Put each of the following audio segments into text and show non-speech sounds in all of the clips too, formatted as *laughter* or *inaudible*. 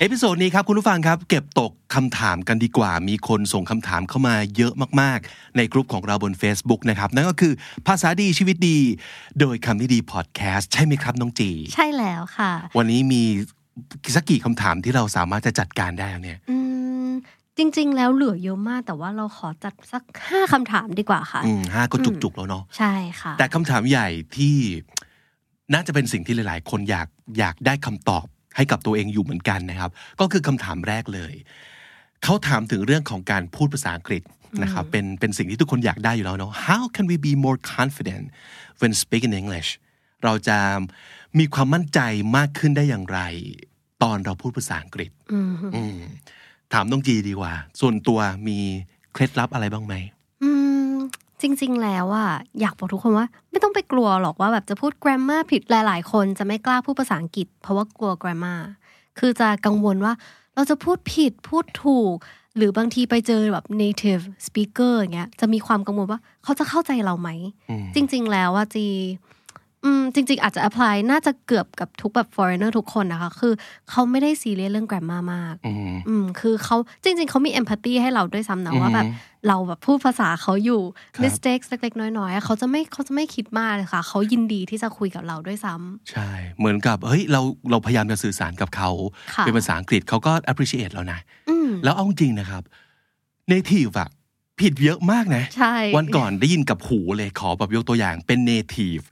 episode นี้ครับคุณผู้ฟังครับ เก็บตกคำถามกันดีกว่า มีคนส่งคำถามเข้ามาเยอะมากๆ ในกลุ่มของเราบน Facebook นะครับ นั่นก็คือภาษาดีชีวิตดี โดยคำนี้ดีพอดแคสต์ใช่ไหมครับน้องจี ใช่แล้วค่ะ วันนี้มีสักกี่คำถามที่เราสามารถจะจัดการได้เนี่ยอืมจริง ๆ แล้วเหลือเยอะมาก แต่ว่าเราขอจัดสักห้าคำถามดีกว่าค่ะอืมห้าก็จุกๆแล้วเนาะใช่ค่ะ แต่คำถามใหญ่ที่น่าจะเป็นสิ่งที่หลาย ๆ คนอยากอยากได้คำตอบ ให้กับตัวเองอยู่เหมือนกันนะครับ ก็คือคำถามแรกเลย เขาถามถึงเรื่องของการพูดภาษาอังกฤษนะครับเป็นเป็นสิ่งที่ทุกคนอยากได้อยู่แล้วเนาะ How can we be more confident when speaking English เราจะมีความมั่นใจมากขึ้นได้อย่างไร ตอนเราพูดภาษาอังกฤษอืมถามต้องจีดีกว่า ส่วนตัวมีเคล็ดลับอะไรบ้างไหมอืม จริง ๆ แล้วอะอยากบอกทุกคนว่า ไม่ต้องไปกลัวหรอกว่าแบบจะพูด grammar ผิดหลาย ๆ คนจะไม่กล้าพูดภาษาอังกฤษ เพราะว่ากลัว grammar คือจะกังวลว่าเราจะพูดผิดพูดถูก หรือบางทีไปเจอแบบ native speaker อย่างเงี้ยจะมีความกังวลว่าเขาจะเข้าใจเราไหม จริง ๆ แล้วว่าจี อืมจริง ๆ อาจจะ apply น่าจะเกือบกับทุกแบบ foreigner ทุกคนนะคะ คือเขาไม่ได้ซีเรียสเรื่อง grammar มากอืมอืมคือเขาจริง ๆเขามี empathy ให้เราด้วยซ้ำนะอือฮึว่าแบบเราแบบพูดภาษาเขาอยู่ครับ mistakes เล็ก ๆ น้อยๆอะเขาจะไม่เขาจะไม่คิดมากเลยค่ะเขายินดีที่จะคุยกับเราด้วยซ้ำใช่ เหมือนกับเฮ้ยเราเราพยายามจะสื่อสารกับเขาค่ะเป็นภาษาอังกฤษเขาก็ appreciate เรานะอืมแล้วเอาจริงๆนะครับ native อะผิดเยอะมากนะใช่วันก่อนได้ยินกับหูเลยขอแบบยกตัวอย่างเป็น native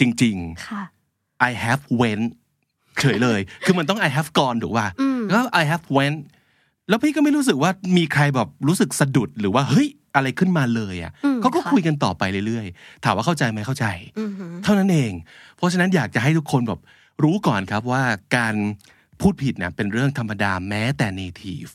จริงค่ะๆ I have went เฉยเลย คือมันต้อง I have gone ถูกป่ะอืมแล้ว I have went แล้วพี่ก็ไม่รู้สึกว่ามีใครแบบรู้สึกสะดุดหรือว่าเฮ้ยอะไรขึ้นมาเลยอะอืมเขาก็ค่ะคุยกันต่อไปเรื่อยๆ ถามว่าเข้าใจไหมเข้าใจอือหือเท่านั้นเอง เพราะฉะนั้นอยากจะให้ทุกคนแบบรู้ก่อนครับว่าการพูดผิดนะเป็นเรื่องธรรมดาแม้แต่ native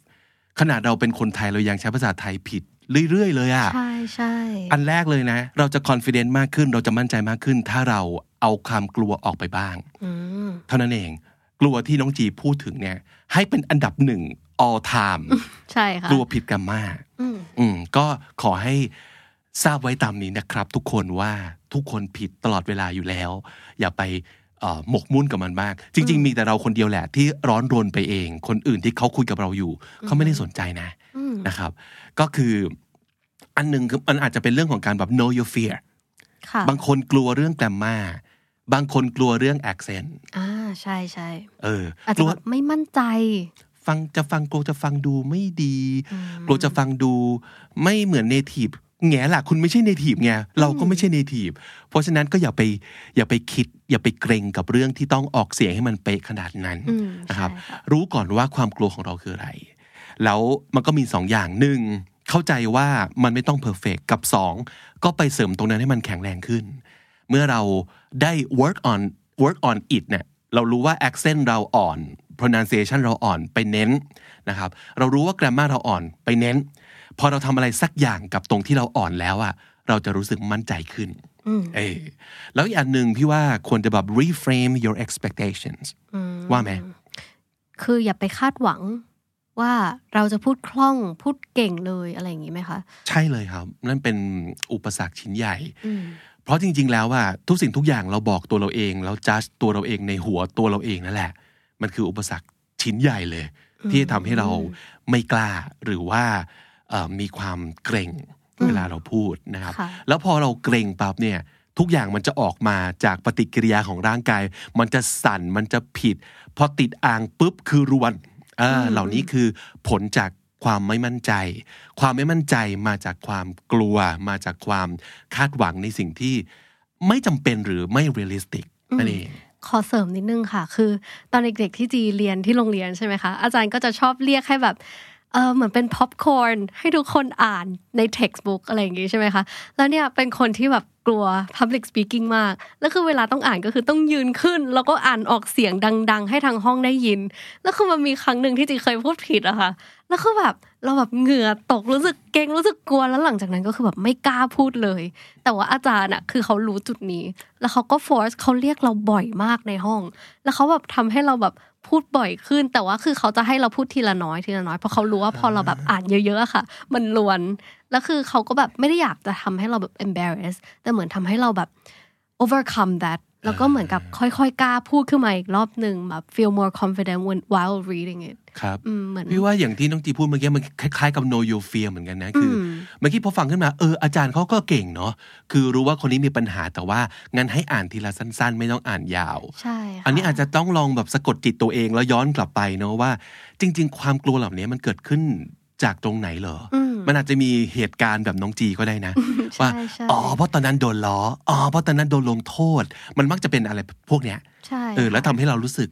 ขนาดเราเป็นคนไทยเรายังใช้ภาษาไทยผิด เรื่อยๆ เลยอะใช่ใช่อันแรกเลยนะ เราจะ confident มากขึ้น เราจะมั่นใจมากขึ้น ถ้าเราเอาความกลัวออกไปบ้างอืมเท่านั้นเอง กลัวที่น้องจีพูดถึงเนี่ย ให้เป็นอันดับหนึ่ง all time ใช่ค่ะกลัวผิดกรรมาอืมอืมก็ขอให้ทราบไว้ตามนี้นะครับ ทุกคนว่าทุกคนผิดตลอดเวลาอยู่แล้ว อย่าไปเอ่อหมกมุ่นกับมันมาก จริง ๆ มีแต่เราคนเดียวแหละ ที่ร้อนรนไปเอง คนอื่นที่เขาคุยกับเราอยู่ เขาไม่ได้สนใจนะอืม นะครับ ก็คืออันหนึ่งคือมันอาจจะเป็นเรื่องของการแบบ know your fear ค่ะบางคนกลัวเรื่องแกรมมาบางคนกลัวเรื่อง accent อ่าใช่ใช่เอออาจกจะลัวแบบไม่มั่นใจ ฟังจะฟังกลัวจะฟังดูไม่ดี กลัวจะฟังดูไม่เหมือน native แหงล่ะคุณไม่ใช่ native ไงเราก็ไม่ใช่ native เพราะฉะนั้นก็อย่าไปอย่าไปคิด อย่าไปเกรงกับเรื่องที่ต้องออกเสียงให้มันเป๊ะขนาดนั้นอืมนะครับใช่ค่ะรู้ก่อนว่าความกลัวของเราคืออะไร แล้วมันก็มีสองอย่างหนึ่งเข้าใจว่ามันไม่ต้อง perfect กับสองก็ไปเสริมตรงนั้นให้มันแข็งแรงขึ้น เมื่อเราได้ work on work on it เนี่ยเรารู้ว่า accent เราอ่อน pronunciation เราอ่อนไปเน้นนะครับ เรารู้ว่า grammar เราอ่อนไปเน้น พอเราทำอะไรสักอย่างกับตรงที่เราอ่อนแล้วอะเราจะรู้สึกมั่นใจขึ้นเออแล้วอีกอันหนึ่งพี่ว่าควรจะแบบ reframe your expectations ว่าไหมคืออย่าไปคาดหวัง ว่าเราจะพูดคล่องพูดเก่งเลยอะไรอย่างนี้ไหมคะ ใช่เลยครับ นั่นเป็นอุปสรรคชิ้นใหญ่อืมเพราะจริง ๆ แล้วว่าทุกสิ่งทุกอย่างเราบอกตัวเราเองแล้วจัดตัวเราเองในหัวตัวเราเองนั่นแหละ มันคืออุปสรรคชิ้นใหญ่เลย ที่จะทำให้เราไม่กล้าหรือว่าเอ่อมีความเกรงเวลาเราพูดนะครับค่ะแล้วพอเราเกรงปั๊บเนี่ยทุกอย่างมันจะออกมาจากปฏิกิริยาของร่างกาย มันจะสั่นมันจะผิด พอติดอ่างปุ๊บคือรวนอ่า เหล่านี้คือผลจากความไม่มั่นใจ ความไม่มั่นใจมาจากความกลัว มาจากความคาดหวังในสิ่งที่ไม่จำเป็นหรือไม่ realistic นั่นเองขอเสริมนิดนึงค่ะ คือ ตอนเด็กๆที่จีเรียนที่โรงเรียนใช่ไหมคะ อาจารย์ก็จะชอบเรียกให้แบบ เออเหมือนเป็นพ็อปคอร์นให้ทุกคนอ่านใน textbook อะไรอย่างงี้ใช่ไหมคะ แล้วเนี่ยเป็นคนที่แบบกลัว public speaking มาก แล้วคือเวลาต้องอ่านก็คือต้องยืนขึ้น แล้วก็อ่านออกเสียงดัง ๆ ให้ทางห้องได้ยิน แล้วคือมันมีครั้งหนึ่งที่จีเคยพูดผิดอะค่ะ แล้วคือแบบเราแบบเหงื่อตกรู้สึกเกรงรู้สึกกลัวแล้วหลังจากนั้นก็คือแบบไม่กล้าพูดเลย แต่ว่าอาจารย์อะคือเขารู้จุดนี้ แล้วเขาก็ force เขาเรียกเราบ่อยมากในห้อง แล้วเขาแบบทำให้เราแบบ พูดบ่อยขึ้น แต่ว่าคือเขาจะให้เราพูดทีละน้อยทีละน้อยเพราะเขารู้ว่าพอเราแบบอ่านเยอะๆอะค่ะ มันลวนแล้วคือเขาก็แบบไม่ได้อยากจะทำให้เราแบบ embarrass แต่เหมือนทำให้เราแบบ overcome that แล้วก็เหมือนกับค่อยๆกล้าพูดขึ้นมาอีกรอบหนึ่งแบบ feel more confident when while reading it ครับอืมเหมือนพี่ว่าอย่างที่น้องจีพูดเมื่อกี้มันคล้ายๆกับ know your fear เหมือนกันนะคืออเมื่อกี้พอฟังขึ้นมาเอออาจารย์เขาก็เก่งเนาะคือรู้ว่าคนนี้มีปัญหาแต่ว่างั้นให้อ่านทีละสั้น ๆ ไม่ต้องอ่านยาวใช่ค่ะอันนี้อาจจะต้องลองแบบสะกดจิตตัวเองแล้วย้อนกลับไปเนาะว่า จริง ๆ ความกลัวเหล่านี้มันเกิดขึ้นจากตรงไหนเหรออ มันอาจจะมีเหตุการณ์แบบน้องจีก็ได้นะ ว่าใช่อ๋อเพราะตอนนั้นโดนล้ออ๋อเพราะตอนนั้นโดนลงโทษ มันมักจะเป็นอะไรพวกเนี้ยใช่เออแล้วทำให้เรารู้สึก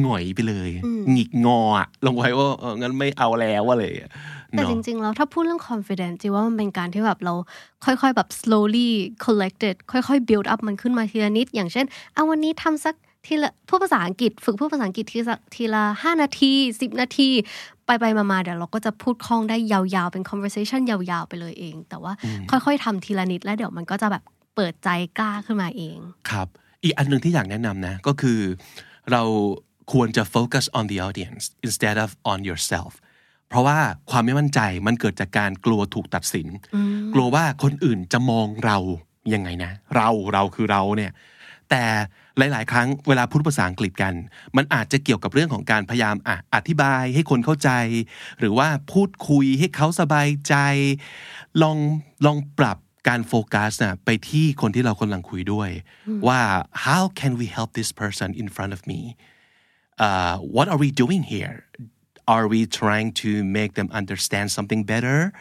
หงอยไปเลยหงิกงออะลงไว้ว่าเอองั้นไม่เอาแล้วอะไรอะแต่เนาะจริงๆแล้วถ้าพูดเรื่อง confidence จีว่ามันเป็นการที่แบบเราค่อยๆแบบ slowly collected ค่อยๆ build up มันขึ้นมาทีละนิด อย่างเช่นเอาวันนี้ทำสัก ทีละพูดภาษาอังกฤษฝึกพูดภาษาอังกฤษทีละทีละห้านาทีสิบนาที ไปไปๆมาๆเดี๋ยวเราก็จะพูดคล่องได้ยาวๆ เป็น conversation ยาวๆ ไปเลยเอง แต่ว่าค่อยๆทำทีละนิดแล้วเดี๋ยวมันก็จะแบบเปิดใจกล้าขึ้นมาเอง ครับ อีกอันหนึ่งที่อยากแนะนำนะ ก็คือเราควรจะ focus on the audience instead of on yourself เพราะว่าความไม่มั่นใจมันเกิดจากการกลัวถูกตัดสิน กลัวว่าคนอื่นจะมองเรายังไงนะ เราเราคือเราเนี่ย แต่หลาย ๆ ครั้งเวลาพูดภาษาอังกฤษกัน มันอาจจะเกี่ยวกับเรื่องของการพยายามอะอธิบายให้คนเข้าใจ หรือว่าพูดคุยให้เขาสบายใจ ลองลองปรับการโฟกัสนะไปที่คนที่เรากำลังคุยด้วย ว่า how can we help this person in front of me uh, what are we doing here? Are we trying to make them understand something better?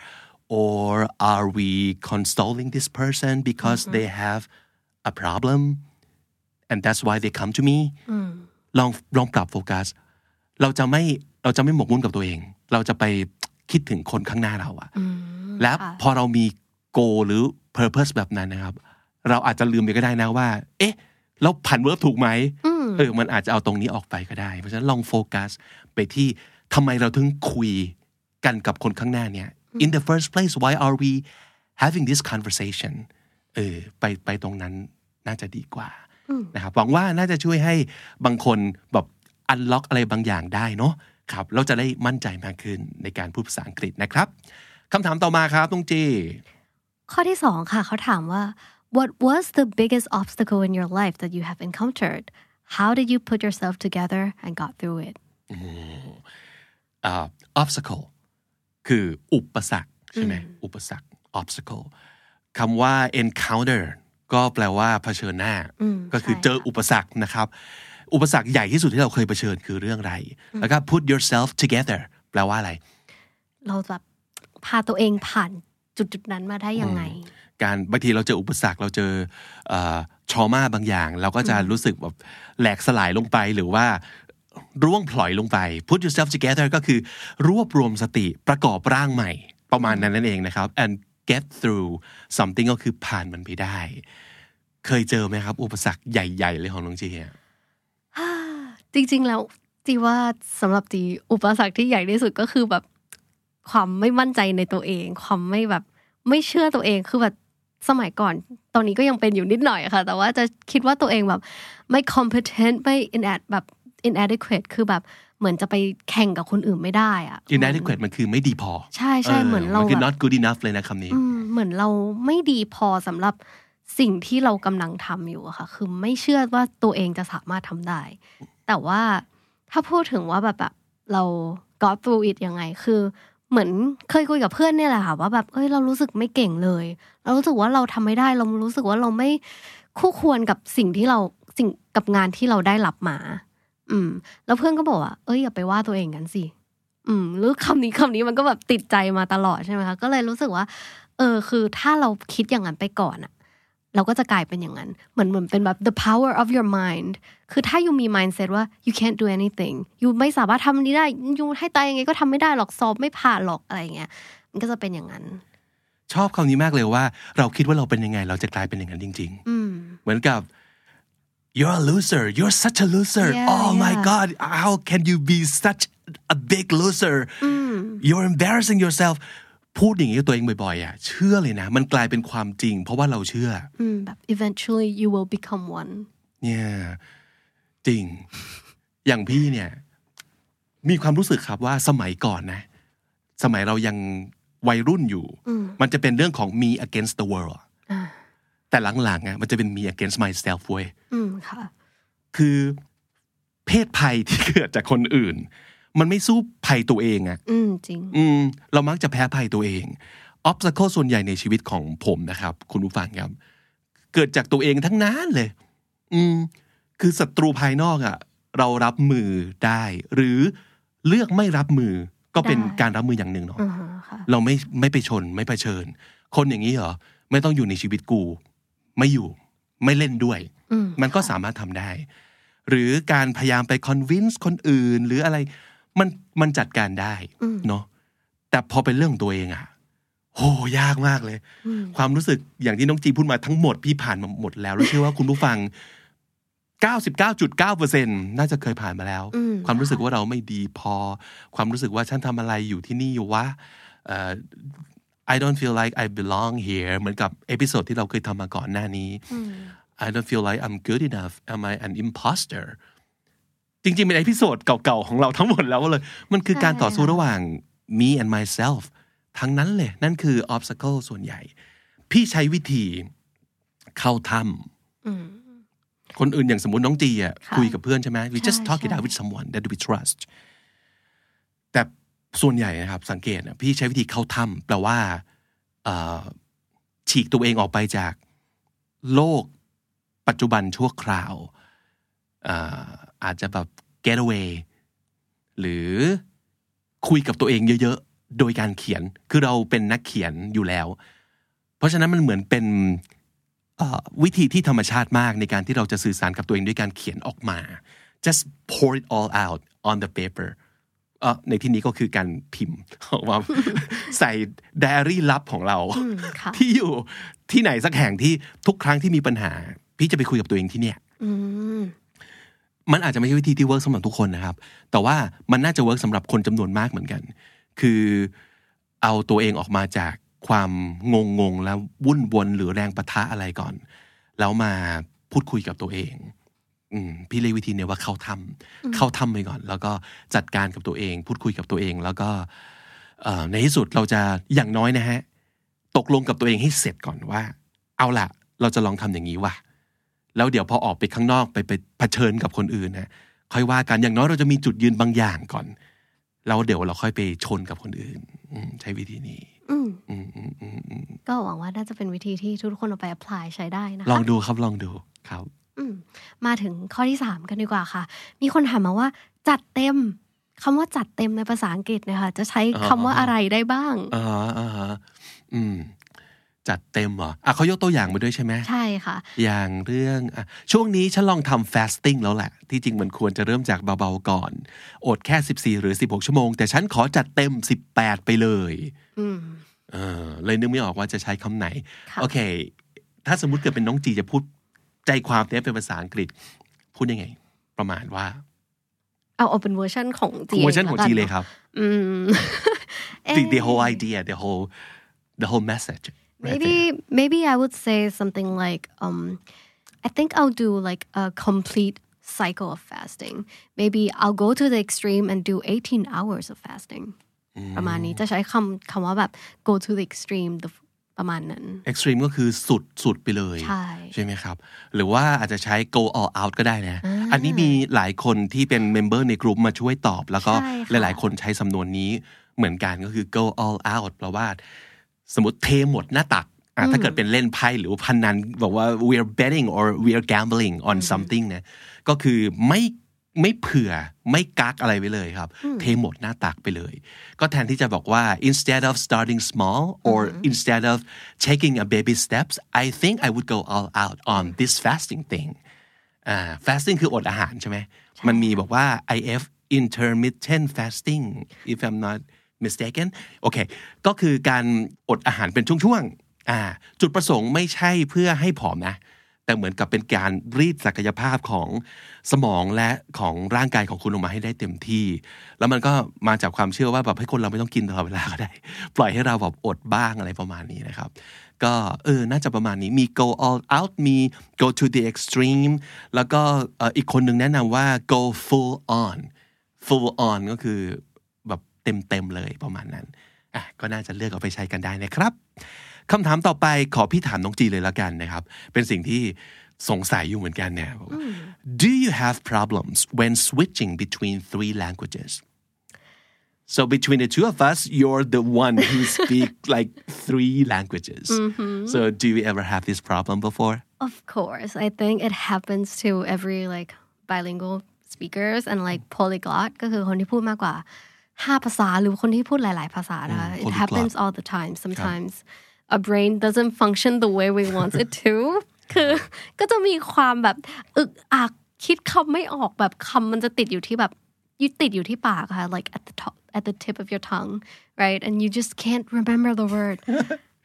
Or are we consoling this person because they have a problem and that's why they come to me? ลองลองปรับโฟกัส เราจะไม่เราจะไม่หมกมุ่นกับตัวเอง เราจะไปคิดถึงคนข้างหน้าเราอะและพอเรามี goal หรือ purpose แบบนั้นนะครับ เราอาจจะลืมไปก็ได้นะว่า เอ๊ะ เราผันเวิร์บถูกไหมเออ มันอาจจะเอาตรงนี้ออกไปก็ได้ เพราะฉะนั้นลองโฟกัสไปที่ทำไมเราถึงคุยกันกับคนข้างหน้าเนี่ย in the first place why are we having this conversation เออ ไปไปตรงนั้นน่าจะดีกว่า นะครับหวังว่าน่าจะช่วยให้บางคนแบบอันล็อกอะไรบางอย่างได้เนาะครับเราจะได้มั่นใจมากขึ้นในการพูดภาษาอังกฤษนะครับคำถามต่อมาครับตรงจีข้อที่สองค่ะเขาถามว่า what was the biggest obstacle in your life that you have encountered how did you put yourself together and got through it uh, obstacle คืออุปสรรคใช่ไหมอุปสรรค obstacle คำว่า encounter ก็แปลว่าเผชิญหน้า ก็คือใช่เจออุปสรรคนะครับ อุปสรรคใหญ่ที่สุดที่เราเคยเผชิญคือเรื่องอะไร แล้วก็ put yourself together แปลว่าอะไร เราแบบพาตัวเองผ่านจุดจุดๆนั้นมาได้ยังไง การบางทีเราเจออุปสรรคเราเจอทรมาบางอย่าง เราก็จะรู้สึกแบบแหลกสลายลงไปหรือว่าร่วงพลอยลงไป put yourself together ก็คือรวบรวมสติประกอบร่างใหม่ประมาณนั้นนั่นเองนะครับ and get through something ก็คือผ่านมันไปได้ เคยเจอไหมครับ อุปสรรคใหญ่ ๆ เลยของน้องจีอะจริง ๆ แล้วจีว่าสำหรับจีอุปสรรคที่ใหญ่ที่สุดก็คือแบบความไม่มั่นใจในตัวเอง ความไม่แบบไม่เชื่อตัวเองคือแบบสมัยก่อน ตอนนี้ก็ยังเป็นอยู่นิดหน่อยค่ะ แต่ว่าจะคิดว่าตัวเองแบบไม่ competent ไม่ inad แบบ inadequate คือแบบ เหมือนจะไปแข่งกับคนอื่นไม่ได้อะ inadequate มันคือไม่ดีพอ ใช่ใช่เหมือนเรามันคือแบบ not good enough เลยนะคำนี้อืมเหมือนเราไม่ดีพอสำหรับสิ่งที่เรากำลังทำอยู่อะค่ะ คือไม่เชื่อว่าตัวเองจะสามารถทำได้ แต่ว่าถ้าพูดถึงว่าแบบแบบเรา got through it ยังไง คือเหมือนเคยคุยกับเพื่อนเนี่ยแหละค่ะว่าแบบเอ้ยเรารู้สึกไม่เก่งเลย เรารู้สึกว่าเราทำไม่ได้ เรารู้สึกว่าเราไม่คู่ควรกับสิ่งที่เราสิ่งกับงานที่เราได้รับมา อืม แล้วเพื่อนก็บอกว่าเอ้ยอย่าไปว่าตัวเองกันสิอืมหรือคำนี้คำนี้มันก็แบบติดใจมาตลอดใช่ไหมคะก็เลยรู้สึกว่า เออ คือถ้าเราคิดอย่างนั้นไปก่อนอะเราก็จะกลายเป็นอย่างนั้น เหมือนเหมือนเป็นแบบ the power of your mind คือถ้ายูมี mindset ว่า you can't do anything ยูไม่สามารถทำนี้ได้ยูให้ตายยังไงก็ทำไม่ได้หรอกสอบไม่ผ่านหรอกอะไรอย่างเงี้ย มันก็จะเป็นอย่างนั้น ชอบคำนี้มากเลยว่า เราคิดว่าเราเป็นยังไง เราจะกลายเป็นอย่างนั้นจริง ๆ เหมือนกับ you're a loser you're such a loser Yeah, oh my yeah. god how can you be such a big loser you're embarrassing yourself พูดอย่างนี้กับตัวเองบ่อยๆอะเชื่อเลยนะ มันกลายเป็นความจริง เพราะว่าเราเชื่ออืมแบบ eventually you will become one เนี่ยจริง อย่างพี่เนี่ย มีความรู้สึกครับว่าสมัยก่อนนะ สมัยเรายังวัยรุ่นอยู่ มันจะเป็นเรื่องของ me against the world แต่หลังๆอะมันจะเป็น me against myself เว้ยอืมค่ะ คือเพศภัยที่เกิดจากคนอื่น มันไม่สู้ภัยตัวเองอะอืมจริง อืม เรามักจะแพ้ภัยตัวเองอ b บส c l e ส่วนใหญ่ในชีวิตของผมนะครับ คุณผู้ฟังครับ เกิดจากตัวเองทั้งนั้นเลย อืม คือศัตรูภายนอกอะเรารับมือได้ หรือเลือกไม่รับมือก็เป็นได้การรับมืออย่างหนึ่งเนาะอ่าฮะค่ะเราไม่ไม่ไปชนไม่เผชิญ คนอย่างนี้เหรอ ไม่ต้องอยู่ในชีวิตกู ไม่อยู่ไม่เล่นด้วยอืมมันก็สามารถทำได้ หรือการพยายามไปคอนวินส์คนอื่น หรืออะไรมันมันจัดการได้เนาะแต่พอเป็นเรื่องของตัวเองอะโหยากมากเลย ความรู้สึกอย่างที่น้องจีพูดมาทั้งหมดพี่ผ่านมาหมดแล้ว แล้วเชื่อว่าคุณผู้ฟัง 99.9%น่าจะเคยผ่านมาแล้วอืมความรู้สึกว่าเราไม่ดีพอ ความรู้สึกว่าฉันทำอะไรอยู่ที่นี่อยู่วะเอ่อ I don't feel like I belong here เหมือนกับ episode ที่เราเคยทำมาก่อนหน้านี้ I don't feel like I'm good enough am I an imposter จริงๆ เป็น episode เก่าๆ ของเราทั้งหมดแล้วเลย มันคือการต่อสู้ระหว่าง me and myself ทั้งนั้นเลย นั่นคือ obstacle ส่วนใหญ่ พี่ใช้วิธีเข้าถ้ำคนอื่นอย่างสมมติน้องจีอะค่ะคุยกับเพื่อนใช่ไหม we just ใช่ talk it ใช่ out with someone that we trust แต่ ส่วนใหญ่นะครับ สังเกตนะพี่ใช้วิธีเข้าถ้ำแปลว่าฉีกตัวเองออกไปจากโลกปัจจุบันชั่วคราวอาจจะแบบ get away หรือคุยกับตัวเองเยอะๆ โดยการเขียนคือเราเป็นนักเขียนอยู่แล้ว เพราะฉะนั้นมันเหมือนเป็นวิธีที่ธรรมชาติมากในการที่เราจะสื่อสารกับตัวเองด้วยการเขียนออกมา just pour it all out on the paper เอ่อในที่นี้ก็คือการพิมพ์ออกมาใส่ไดอารี่ลับของเราค่ะที่อยู่ที่ไหนสักแห่งที่ทุกครั้งที่มีปัญหา พี่จะไปคุยกับตัวเองที่เนี่ยอืมมันอาจจะไม่ใช่วิธีที่ work สำหรับทุกคนนะครับ แต่ว่ามันน่าจะ work สำหรับคนจำนวนมากเหมือนกัน คือเอาตัวเองออกมาจากความงงงๆแล้ววุ่นวนหรือแรงปะทะอะไรก่อน แล้วมาพูดคุยกับตัวเองอืม พี่เรียกวิธีเนี่ยว่าเข้าถ้ำเข้าถ้ำไปก่อน แล้วก็จัดการกับตัวเอง พูดคุยกับตัวเอง แล้วก็เอ่อในที่สุดเราจะอย่างน้อยนะฮะ ตกลงกับตัวเองให้เสร็จก่อนว่า เอาล่ะเราจะลองทำอย่างนี้ว่ะแล้วเดี๋ยวพอออกไปข้างนอกไปไปเผชิญกับคนอื่นนะค่อยว่ากันอย่างน้อยเราจะมีจุดยืนบางอย่างก่อนแล้วเดี๋ยวเราค่อยไปชนกับคนอื่นอืมใช้วิธีนี้อืมอืมอืมอืมอืมก็หวังว่าน่าจะเป็นวิธีที่ทุกคนเอาไป apply ใช้ได้นะคะลองดูครับลองดูครับอื มมาถึงข้อที่สามกันดีกว่าค่ะ มีคนถามมาว่าจัดเต็มคำว่าจัดเต็มในภาษาอังกฤษเนะคะจะใช้คำว่าอะไรได้บ้างอ่าฮะอ่าฮะอืมจัดเต็มเหรออะเขายกตัวอย่างมาด้วยใช่ไหมใช่ค่ะ อย่างเรื่องอะช่วงนี้ฉันลองทำ fasting แล้วแหละ ที่จริงมันควรจะเริ่มจากเบาๆก่อน อดแค่ 14 หรือ 16 ชั่วโมง แต่ฉันขอจัดเต็ม 18 ไปเลย อืมเออเลยนึกไม่ออกว่าจะใช้คำไหนค่ะโอเค ถ้าสมมุติเกิดเป็นน้องจีจะพูด ใจความเนี้ยเป็นภาษาอังกฤษ พูดยังไง ประมาณว่า เอาเอาเป็นเวอร์ชันของจีเวอร์ชันของจีเลยครับ อืม the the whole idea the whole the whole message right there. maybe maybe I would say something like um I think I'll do like a complete cycle of fasting maybe I'll go to the extreme and do 18 hours of fasting ประมาณนี้จะใช้คำคำว่าแบบ go to the extreme the ประมาณนั้น extreme ก็คือสุดสุดไปเลยใช่ไหมครับ หรือว่าอาจจะใช้ go all out ก็ได้นะ อันนี้มีหลายคนที่เป็น member ในกลุ่มมาช่วยตอบ แล้วก็ใช่ค่ะหลายๆ คนใช้สำนวนนี้เหมือนกันก็คือ go all out แปลว่า สมมติเทหมดหน้าตักอะถ้าเกิดเป็นเล่นไพ่หรือว่าพนันบอกว่า we're betting or we're gambling on something เนี่ยก็คือไม่ ไม่เผื่อไม่กักอะไรไว้เลยครับ เทหมดหน้าตักไปเลย ก็แทนที่จะบอกว่า instead of starting small or instead of taking a baby steps I think I would go all out on this fasting thing อ่า fasting คืออดอาหารใช่ไหมมันมีบอกว่า IF intermittent fasting if I'm not mistaken โอเค ก็คือการอดอาหารเป็นช่วงๆอ่าจุดประสงค์ไม่ใช่เพื่อให้ผอมนะ แต่เหมือนกับเป็นการรีดศักยภาพของสมองและของร่างกายของคุณออกมาให้ได้เต็มที่ แล้วมันก็มาจากความเชื่อว่าแบบให้คนเราไม่ต้องกินตลอดเวลาก็ได้ ปล่อยให้เราแบบอดบ้างอะไรประมาณนี้นะครับ ก็เออ น่าจะประมาณนี้มี go all out มี go to the extreme แล้วก็อีกคนหนึ่งแนะนำว่า go full on full on ก็คือแบบเต็มเต็มๆเลยประมาณนั้นอะก็น่าจะเลือกเอาไปใช้กันได้นะครับ คำถามต่อไปขอพี่ถามน้องจีเลยละกันนะครับ เป็นสิ่งที่สงสัยอยู่เหมือนกันเนี่ย Do you have problems when switching between three languages So between the two of us you're the one who speak like three languages So do you ever have this problem before Of course, I think it happens to every like bilingual speakers and like polyglot ก็คือคนที่พูดมากกว่าห้าภาษาหรือคนที่พูดหลาย ๆ ภาษานะคะ It polyglot happens all the time. Sometimes a brain doesn't function the way we want it to *laughs* คือก็จะมีความแบบอึกอักคิดคำไม่ออกแบบคำมันจะติดอยู่ที่แบบยึดติดอยู่ที่ปากค่ะ like at the top at the tip of your tongue right and you just can't remember the word *laughs*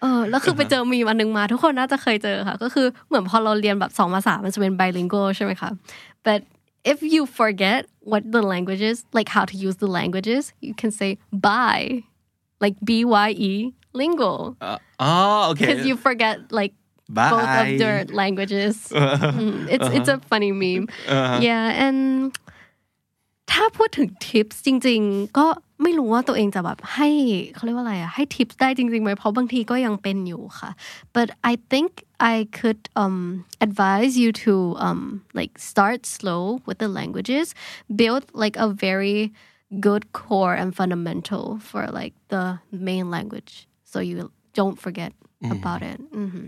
เออแล้วคือไปเจอมีมอันหนึงมาทุกคนน่าจะเคยเจอค่ะ ก็คือเหมือนพอเราเรียนแบบสองภาษา มันจะเป็น bilingual ใช่ไหมคะ but if you forget what the languages like how to use the languages you can say bye like b y e lingual Oh okay because you forget like both of Bye. their languages *laughs* Mm, it's it's a funny meme yeah and ถ้าพูดถึงทิปจริงๆ ก็ไม่รู้ว่าตัวเองจะแบบให้เขาเรียกว่าอะไรอะให้ทิปได้จริงๆไหมเพราะบางทีก็ยังเป็นอยู่ค่ะ but I think I could um advise you to um like start slow with the languages build like a very good core and fundamental for like the main language so you don't forget about it อือหือ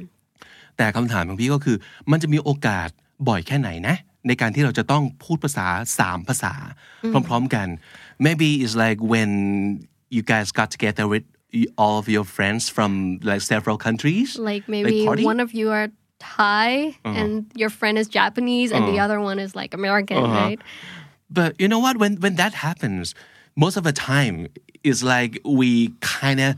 แต่คำถามของพี่ก็คือ มันจะมีโอกาสบ่อยแค่ไหนนะ ในการที่เราจะต้องพูดภาษาสามภาษา พร้อมๆกัน maybe it's like when you guys got together with all of your friends from like several countries like maybe party? one of you are Thai and your friend is Japanese and the other one is like American, right? But you know what? When when that happens, most of the time it's like we kind of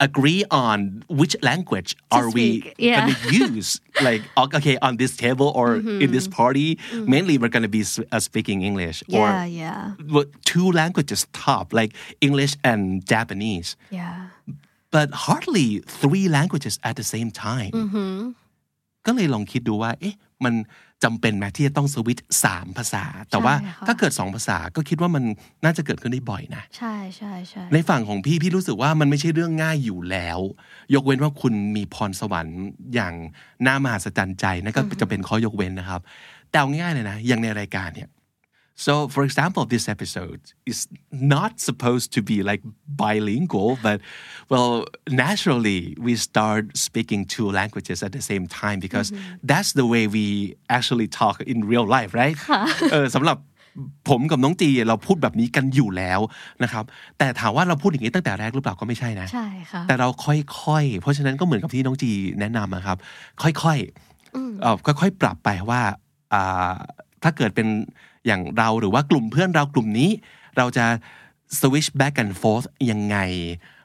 agree on which language are we yeah. gonna use. *laughs* like okay, on this table or mm-hmm. in this party, mm-hmm. mainly we're gonna be uh, speaking English or Yeah, yeah, two languages top, like English and Japanese. yeah. but hardly three languages at the same time mm-hmm. ก็เลยลองคิดดูว่า เอ๊ะ มันจำเป็นไหมที่จะต้องสวิตช์สามภาษา แต่ว่าใช่ค่ะถ้าเกิดสองภาษาก็คิดว่ามันน่าจะเกิดขึ้นได้บ่อยนะ ใช่ใช่ใช่ในฝั่งของพี่ พี่รู้สึกว่ามันไม่ใช่เรื่องง่ายอยู่แล้ว ยกเว้นว่าคุณมีพรสวรรค์อย่างน่ามหัศจรรย์ใจนั่นก็จะเป็นข้อยกเว้นนะครับแต่เอาง่ายๆเลยนะ อย่างในรายการเนี่ย so for example this episode is not supposed to be like bilingual but well naturally we start speaking two languages at the same time because that's the way we actually talk in real life right เออสำหรับผมกับน้องจีเราพูดแบบนี้กันอยู่แล้วนะครับ แต่ถามว่าเราพูดอย่างนี้ตั้งแต่แรกหรือเปล่าก็ไม่ใช่นะ ใช่ค่ะ แต่เราค่อยๆ เพราะฉะนั้นก็เหมือนกับที่น้องจีแนะนำนะครับ ค่อยๆเอ่อค่อยๆปรับไปว่าอ่าถ้าเกิดเป็น อย่างเราหรือว่ากลุ่มเพื่อนเรากลุ่มนี้ เราจะ switch back and forth ยังไง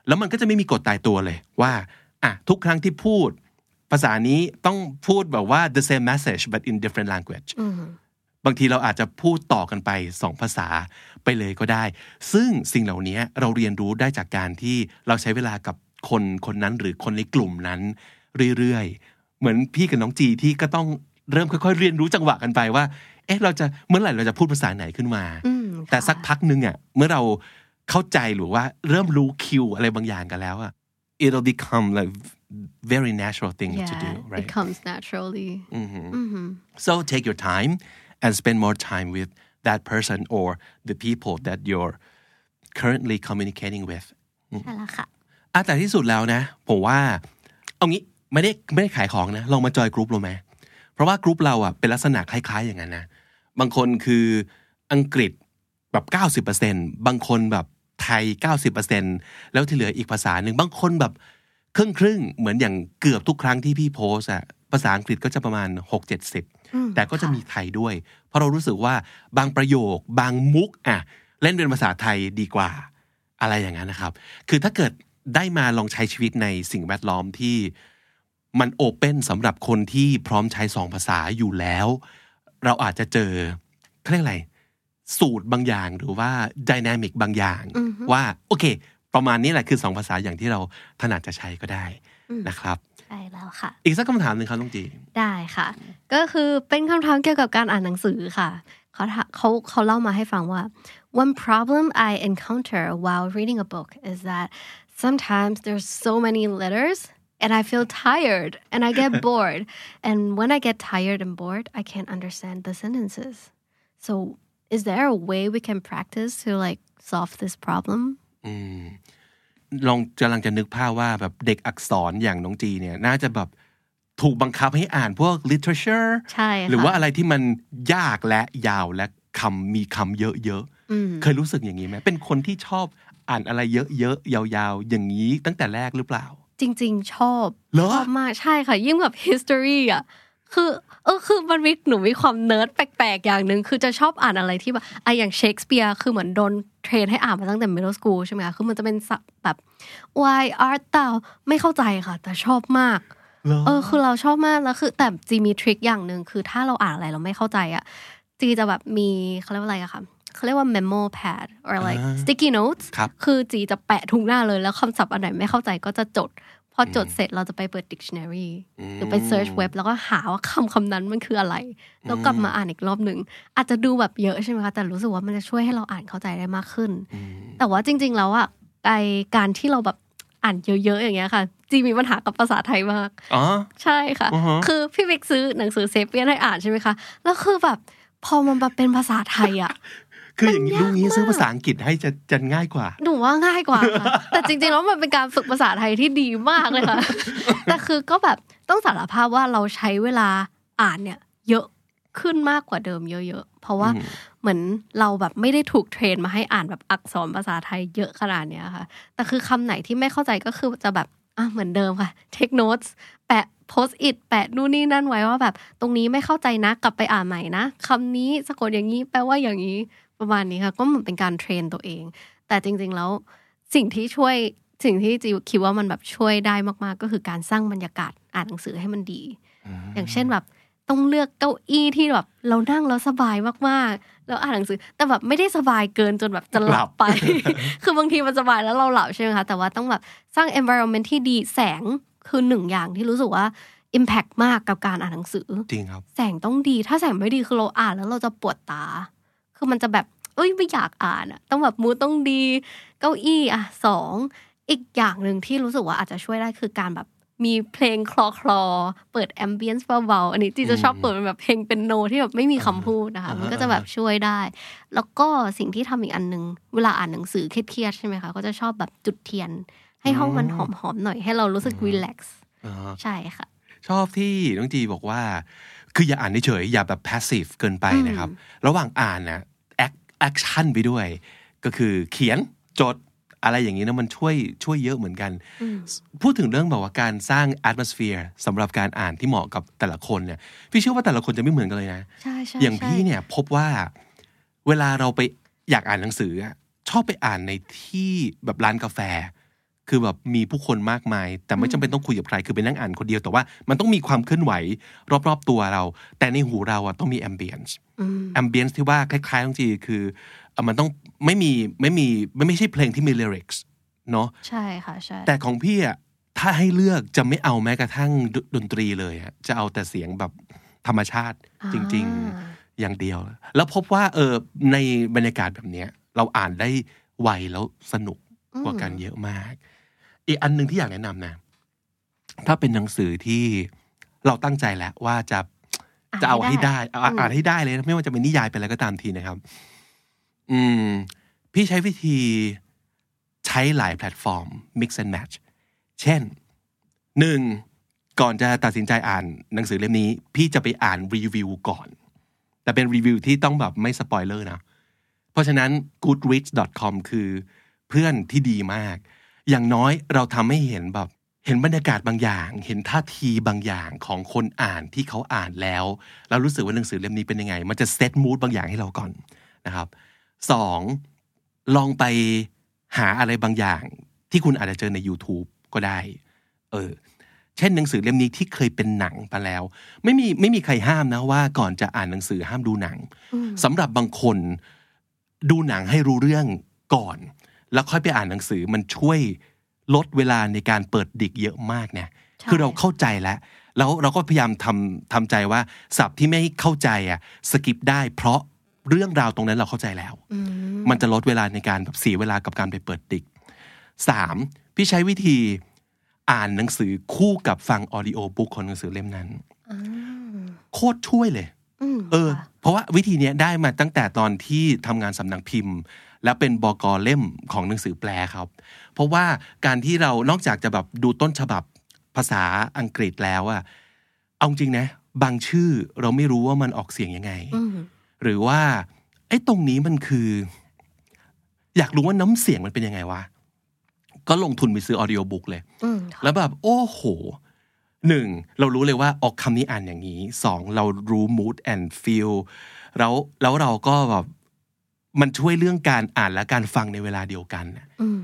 แล้วมันก็จะไม่มีกฎตายตัวเลยว่าอะทุกครั้งที่พูด ภาษานี้ต้องพูดแบบว่า the same message but in different language บางทีเราอาจจะพูดต่อกันไปสองภาษาไปเลยก็ได้ ซึ่งสิ่งเหล่านี้เราเรียนรู้ได้จากการที่เราใช้เวลากับคนคนนั้นหรือคนในกลุ่มนั้นเรื่อยๆ เหมือนพี่กับน้องจีที่ก็ต้องเริ่มค่อยๆ เรียนรู้จังหวะกันไปว่า เอ๊ะเราจะเมื่อไหร่เราจะพูดภาษาไหนขึ้นมา แต่สักพักหนึ่งอะเมื่อเราเข้าใจหรือว่าเริ่มรู้คิวอะไรบางอย่างกันแล้วอะ it'll become like very natural thing to do yeah right it comes naturally So take your time and spend more time with that person or the people that you're currently communicating with ใช่แล้วค่ะอะแต่ที่สุดแล้วนะ ผมว่า เอางี้ไม่ได้ไม่ได้ขายของนะ ลองมา join group เราไหมเพราะว่ากรุ๊ปเราอะเป็นลักษณะคล้ายๆอย่างนั้นนะ บางคนคืออังกฤษแบบ90%บางคนแบบไทย 90%แล้วที่เหลืออีกภาษาหนึ่งบางคนแบบครึ่งครึ่งๆเหมือนอย่างเกือบทุกครั้งที่พี่โพสอะภาษาอังกฤษก็จะประมาณ 6-70 แต่ก็จะมีไทยด้วย เพราะเรารู้สึกว่าบางประโยค บางมุกอะเล่นเป็นภาษาไทยดีกว่าอะไรอย่างนั้นนะครับ คือถ้าเกิดได้มาลองใช้ชีวิตในสิ่งแวดล้อมที่มันโอเปนสำหรับคนที่พร้อมใช้สองภาษาอยู่แล้ว เราอาจจะเจอเขาเรียกอะไร สูตรบางอย่างหรือว่าดินามิกบางอย่าง ว่าโอเค ประมาณนี้แหละคือสองภาษาอย่างที่เราถนัดจะใช้ก็ได้นะครับใช่แล้วค่ะ อีกสักคำถามหนึ่งครับลุงจีได้ค่ะ ก็คือเป็นคำถามเกี่ยวกับการอ่านหนังสือค่ะเขาถาเขาเขาเล่ามาให้ฟังว่า one problem I encounter while reading a book is that sometimes there's so many letters and I feel tired and I get bored and when I get tired and bored I can't understand the sentences so is there a way we can practice to like solve this problem ลองกำลังจะนึกภาพว่าแบบเด็กอักษรอย่างน้องจีเนี่ยน่าจะแบบถูกบังคับให้อ่านพวก literature ใช่ค่ะหรือว่าอะไรที่มันยากและยาวและคำมีคำเยอะๆ เคยรู้สึกอย่างนี้ไหมเป็นคนที่ชอบอ่านอะไรเยอะๆ ยาวๆ อย่างนี้ตั้งแต่แรกหรือเปล่า จริง ๆ ชอบเหรอชอบมากใช่ค่ะ ยิ่งแบบ history อะคือเออคือมันมีหนูมีความเนิร์ดแปลกๆอย่างหนึ่งคือจะชอบอ่านอะไรที่แบบไอะอย่าง Shakespeare คือเหมือนโดน train ให้อ่านมาตั้งแต่ middle school ใช่ไหมคะคือมันจะเป็นศัพท์แบบ why art thou ไม่เข้าใจค่ะ แต่ชอบมากเออคือเราชอบมากแล้วคือแต่จีมีทริคอย่างหนึ่งคือถ้าเราอ่านอะไรเราไม่เข้าใจอะจีจะแบบมีเขาเรียกว่าอะไรอะคะ เขาเรียกว่า memo pad or like sticky notes ครับคือจีจะแปะทุกหน้าเลยแล้วคำศัพท์อันไหนไม่เข้าใจก็จะจด พอจดเสร็จเราจะไปเปิด dictionary หรือไป search เว็บแล้วก็หาว่าคำคำนั้นมันคืออะไร แล้วกลับมาอ่านอีกรอบหนึ่ง อาจจะดูแบบเยอะใช่ไหมคะ แต่รู้สึกว่ามันจะช่วยให้เราอ่านเข้าใจได้มากขึ้น แต่ว่าจริง ๆ แล้วอะไอการที่เราแบบอ่านเยอะๆอย่างเงี้ยค่ะจีมีปัญหากับภาษาไทยมากอ๋อใช่ค่ะอือฮะคือพี่วิกซื้อหนังสือเซเปียนให้อ่านใช่ไหมคะ แล้วคือแบบพอมันมาเป็นภาษาไทยอะ คืออย่างนี้มันยากลุงนี้ซื้อมากภาษาอังกฤษให้จะจะง่ายกว่า หนูว่าง่ายกว่าค่ะแต่จริงๆแล้วมันเป็นการฝึกภาษาไทยที่ดีมากเลยค่ะ แต่คือก็แบบต้องสารภาพว่าเราใช้เวลาอ่านเนี่ย เยอะขึ้นมากกว่าเดิมเยอะๆ เพราะว่าเหมือนเราแบบไม่ได้ถูกเทรนมาให้อ่านแบบอักษรภาษาไทยเยอะขนาดเนี้ยค่ะ แต่คือคำไหนที่ไม่เข้าใจก็คือจะแบบอะเหมือนเดิมค่ะ take notes แปะ post it แปะนู่นนี่นั่นไว้ว่าแบบ ตรงนี้ไม่เข้าใจนะกลับไปอ่านใหม่นะคำนี้สะกดอย่างนี้แปลว่าอย่างนี้ ประมาณนี้ค่ะก็เหมือนเป็นการเทรนตัวเอง แต่จริง ๆ แล้วสิ่งที่ช่วยสิ่งที่จิวคิดว่ามันแบบช่วยได้มากๆ ก็คือการสร้างบรรยากาศอ่านหนังสือให้มันดี อย่างเช่นแบบต้องเลือกเก้าอี้ที่แบบ เรานั่งแล้วสบายมากๆแล้วอ่านหนังสือ แต่แบบไม่ได้สบายเกินจนแบบจะหลับไป คือบางทีมันสบายแล้วเราหลับใช่ไหมคะแต่ว่าต้องแบบสร้าง environment ที่ดีแสงคือหนึ่งอย่างที่รู้สึกว่า impact มากกับการอ่านหนังสือ จริงครับ แสงต้องดีถ้าแสงไม่ดีคือเราอ่านแล้วเราจะปวดตา คือมันจะแบบเอ้ยไม่อยากอ่านอะต้องแบบมูดต้องดี เก้าอี้อะสองอีกอย่างหนึ่งที่รู้สึกว่าอาจจะช่วยได้คือการแบบมีเพลงคลอคลอเปิด ambience เบาๆอันนี้จีจะชอบเปิดเป็นแบบเพลงเปียโนที่แบบไม่มีคำพูดนะคะ มันก็จะแบบช่วยได้ แล้วก็สิ่งที่ทำอีกอันหนึ่งเวลาอ่านหนังสือเครียดๆใช่ไหมคะ ก็จะชอบแบบจุดเทียน ให้ห้องมันหอมๆหน่อยให้เรารู้สึก relax อ่าใช่ค่ะ ชอบที่น้องจีบอกว่า คืออย่าอ่านเฉยๆอย่าแบบ passive เกินไปนะครับ ระหว่างอ่านนะ act action ไปด้วย ก็คือเขียนจดอะไรอย่างนี้นะมันช่วยช่วยเยอะเหมือนกัน พูดถึงเรื่องแบบว่าการสร้าง atmosphere สำหรับการอ่านที่เหมาะกับแต่ละคนเนี่ยพี่เชื่อว่าแต่ละคนจะไม่เหมือนกันเลยนะใช่ใช่อย่างใช่พี่เนี่ยพบว่าเวลาเราไปอยากอ่านหนังสืออะชอบไปอ่านในที่แบบร้านกาแฟ คือแบบมีผู้คนมากมาย แต่ไม่จำเป็นต้องคุยกับใครคือไปนั่งอ่านคนเดียวแต่ว่ามันต้องมีความเคลื่อนไหว รอบๆตัวเรา แต่ในหูเราอะต้องมี ambience ambience ที่ว่าคล้ายๆต้องจีคือเอ่อมันต้องไม่มีไม่มีไม่ไม่ใช่เพลงที่มี lyrics เนาะใช่ค่ะใช่แต่ของพี่อะถ้าให้เลือกจะไม่เอาแม้กระทั่งดดนตรีเลยอะจะเอาแต่เสียงแบบธรรมชาติจริง ๆอย่างเดียว แล้วพบว่าเออในบรรยากาศแบบเนี้ย เราอ่านได้ไวแล้วสนุกกว่ากันเยอะมาก อีกอันหนึ่งที่อยากแนะนำนะ ถ้าเป็นหนังสือที่เราตั้งใจแล้วว่าจะอ่านจะเอาให้ให้ได้ได้เอาอืมอ่านให้ได้เลยนะไม่ว่าจะเป็นนิยายเป็นอะไรก็ตามทีนะครับ อืม พี่ใช้วิธีใช้หลายแพลตฟอร์ม mix and match เช่นหนึ่งก่อนจะตัดสินใจอ่านหนังสือเล่มนี้ พี่จะไปอ่านรีวิวก่อน แต่เป็นรีวิวที่ต้องแบบไม่สปอยเลอร์นะ เพราะฉะนั้น goodreads.com คือเพื่อนที่ดีมาก อย่างน้อยเราทำให้เห็นแบบ เห็นบรรยากาศบางอย่าง เห็นท่าทีบางอย่างของคนอ่านที่เขาอ่านแล้ว แล้วรู้สึกว่าหนังสือเล่มนี้เป็นยังไง มันจะเซตมูดบางอย่างให้เราก่อนนะครับสองลองไปหาอะไรบางอย่าง ที่คุณอาจจะเจอใน YouTube ก็ได้ เออ เช่นหนังสือเล่มนี้ที่เคยเป็นหนังไปแล้ว ไม่มีไม่มีใครห้ามนะว่าก่อนจะอ่านหนังสือห้ามดูหนังสำหรับบางคนดูหนังให้รู้เรื่องก่อน แล้วค่อยไปอ่านหนังสือมันช่วยลดเวลาในการเปิดดิกเยอะมากเนี่ยใช่คือเราเข้าใจแล้ว แล้วเราก็พยายามทำทำใจว่าศัพท์ที่ไม่เข้าใจอะ skip ได้เพราะเรื่องราวตรงนั้นเราเข้าใจแล้ว มันจะลดเวลาในการแบบเสียเวลากับการไปเปิดดิกสามพี่ใช้วิธีอ่านหนังสือคู่กับฟัง audiobook ของหนังสือเล่มนั้นโคตรช่วยเลยอืมเออค่ะเพราะว่าวิธีเนี้ยได้มาตั้งแต่ตอนที่ทำงานสำนักพิมพ์ และเป็นบกเล่มของหนังสือแปลครับ เพราะว่าการที่เรานอกจากจะแบบดูต้นฉบับภาษาอังกฤษแล้วอะเอาจริงนะ บางชื่อเราไม่รู้ว่ามันออกเสียงยังไงอืมหรือว่าไอ้ตรงนี้มันคือ อยากรู้ว่าน้ำเสียงมันเป็นยังไงวะ ก็ลงทุนไปซื้อออดิโอบุ๊กเลยอืมค่ะแล้วแบบ โอ้โหหนึ่งเรารู้เลยว่าออกคำนี้อ่านอย่างนี้สองเรารู้ mood and feel แล้วแล้วเราก็แบบ มันช่วยเรื่องการอ่านและการฟังในเวลาเดียวกันน่ะอืม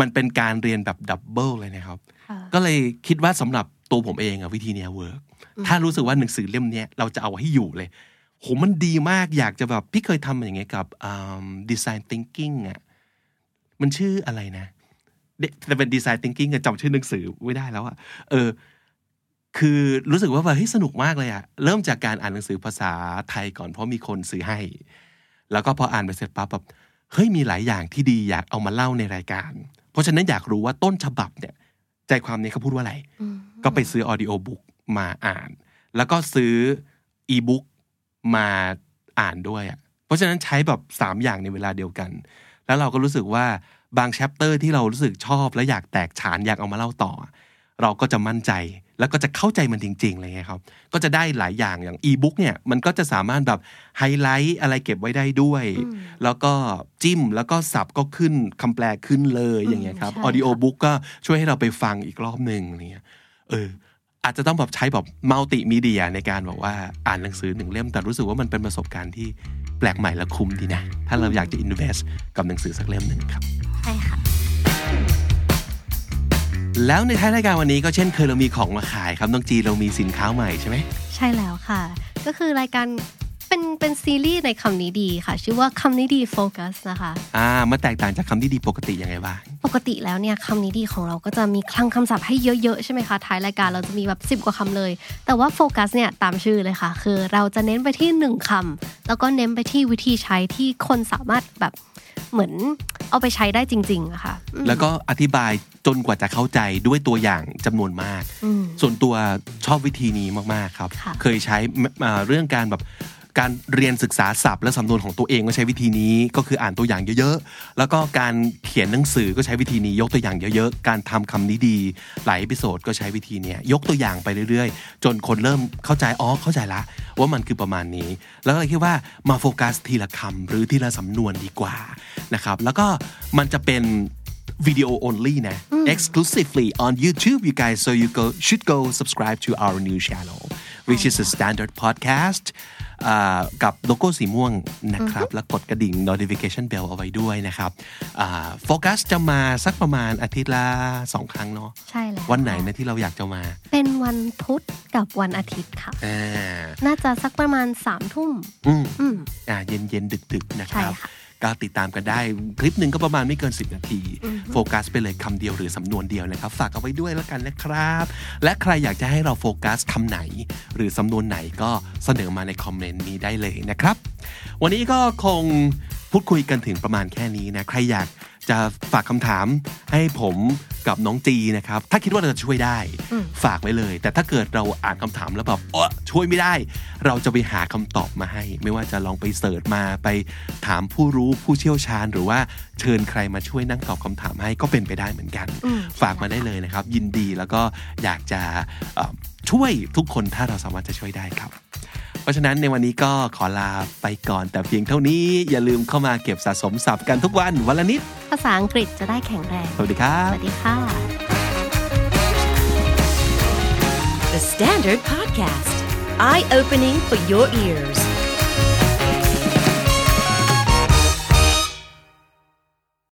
มันเป็นการเรียนแบบ double เลยนะครับค่ะก็เลยคิดว่าสำหรับตัวผมเองอะวิธีเนี้ย work ถ้ารู้สึกว่าหนังสือเล่มเนี้ยเราจะเอาให้อยู่เลยโหมันดีมากอยากจะแบบพี่เคยทำอย่างเงี้ยกับ design thinking อะมันชื่ออะไรนะเดแต่เป็น design thinking อะจำชื่อหนังสือไม่ได้แล้วอะเออ คือรู้สึกว่าแบบเฮ้ยสนุกมากเลยอะเริ่มจากการอ่านหนังสือภาษาไทยก่อนเพราะมีคนซื้อให้ แล้วก็พออ่านไปเสร็จปั๊บแบบเฮ้ยมีหลายอย่างที่ดีอยากเอามาเล่าในรายการ เพราะฉะนั้นอยากรู้ว่าต้นฉบับเนี่ย ใจความนี้เขาพูดว่าอะไร ก็ไปซื้อ audiobook มาอ่าน แล้วก็ซื้ออีบุ๊กมาอ่านด้วยอะเพราะฉะนั้นใช้แบบสามอย่างในเวลาเดียวกัน แล้วเราก็รู้สึกว่าบาง chapter ที่เรารู้สึกชอบและอยากแตกฉานอยากเอามาเล่าต่อ เราก็จะมั่นใจ แล้วก็จะเข้าใจมันจริงๆอะไรเงี้ยครับ ก็จะได้หลายอย่างอย่างอีบุ๊กเนี่ยมันก็จะสามารถแบบไฮไลท์อะไรเก็บไว้ได้ด้วย แล้วก็จิ้มแล้วก็ศัพท์ก็ขึ้นคำแปลขึ้นเลยอย่างเงี้ยครับใช่ค่ะ audiobook ก็ช่วยให้เราไปฟังอีกรอบหนึ่งอะไรเงี้ยเอออาจจะต้องแบบใช้แบบมัลติมีเดียในการแบบว่าอ่านหนังสือหนึ่งเล่มแต่รู้สึกว่ามันเป็นประสบการณ์ที่แปลกใหม่และคุ้มดีนะ ถ้าเราอยากจะ invest กับหนังสือสักเล่มหนึ่งครับ ใช่ค่ะ แล้วในท้ายรายการวันนี้ก็เช่นเคยเรามีของมาขายครับน้องจีเรามีสินค้าใหม่ใช่ไหมใช่แล้วค่ะ ก็คือรายการเป็นเป็นซีรีส์ในคำนี้ดีค่ะ ชื่อว่าคำนี้ดีโฟกัสนะคะอ่ามาแตกต่างจากคำที่ดีปกติยังไงบ้างปกติแล้วเนี่ยคำนี้ดีของเราก็จะมีคลังคำศัพท์ให้เยอะๆใช่ไหมคะท้ายรายการเราจะมีแบบ10 กว่าคำเลย แต่ว่าโฟกัสเนี่ยตามชื่อเลยค่ะ คือเราจะเน้นไปที่หนึ่งคำแล้วก็เน้นไปที่วิธีใช้ที่คนสามารถแบบ เหมือนเอาไปใช้ได้จริงๆอะค่ะอืมแล้วก็อธิบายจนกว่าจะเข้าใจด้วยตัวอย่างจำนวนมากอืมส่วนตัวชอบวิธีนี้มากๆครับค่ะเคยใช้อ่าเรื่องการแบบ การเรียนศึกษาศัพท์และสำนวนของตัวเองก็ใช้วิธีนี้ก็คืออ่านตัวอย่างเยอะๆ แล้วก็การเขียนหนังสือก็ใช้วิธีนี้ยกตัวอย่างเยอะๆ การทำคำนี้ดีหลาย episode ก็ใช้วิธีเนี้ยยกตัวอย่างไปเรื่อยๆ จนคนเริ่มเข้าใจอ๋อเข้าใจละ ว่ามันคือประมาณนี้ แล้วก็เลยคิดว่ามาโฟกัสทีละคำหรือทีละสำนวนดีกว่านะครับแล้วก็มันจะเป็น video only นะ exclusively on YouTube you guys so you go should go subscribe to our new channel which is The Standard Podcast อ่ากับโลโก้สีม่วงนะครับ แล้วกดกระดิ่ง notification bell เอาไว้ด้วยนะครับโฟกัสจะมาสักประมาณอาทิตย์ละสองครั้งเนาะใช่แล้ววันไหนนะที่เราอยากจะมา เป็นวันพุธกับวันอาทิตย์ค่ะอ่าน่าจะสักประมาณ3ามทุ่มอืมอืมอ่าเย็นเย็นดึกดึกๆนะครับใช่ค่ะ ก็ติดตามกันได้ คลิปหนึ่งก็ประมาณไม่เกิน 10 นาที โฟกัสไปเลยคำเดียวหรือสำนวนเดียวนะครับ ฝากเอาไว้ด้วยแล้วกันนะครับ และใครอยากจะให้เราโฟกัสคำไหน หรือสำนวนไหนก็เสนอมาในคอมเมนต์นี้ได้เลยนะครับ วันนี้ก็คงพูดคุยกันถึงประมาณแค่นี้นะ ใครอยากจะฝากคำถามให้ผม กับน้องจีนะครับ ถ้าคิดว่าเราจะช่วยได้ ฝากไว้เลย แต่ถ้าเกิดเราอ่านคำถามแล้วแบบเออช่วยไม่ได้ เราจะไปหาคำตอบมาให้ ไม่ว่าจะลองไปเสิร์ชมาไปถามผู้รู้ผู้เชี่ยวชาญ หรือว่าเชิญใครมาช่วยนั่งตอบคำถามให้ก็เป็นไปได้เหมือนกัน ฝากมาได้เลยนะครับ ยินดีแล้วก็อยากจะเอ่อช่วยทุกคนถ้าเราสามารถจะช่วยได้ครับ เพราะฉะนั้นในวันนี้ก็ขอลาไปก่อนแต่เพียงเท่านี้อย่าลืมเข้ามาเก็บสะสมศัพท์กันทุกวันวันละนิด ภาษาอังกฤษจะได้แข็งแรง สวัสดีครับ สวัสดีค่ะ The Standard Podcast, eye opening for your ears.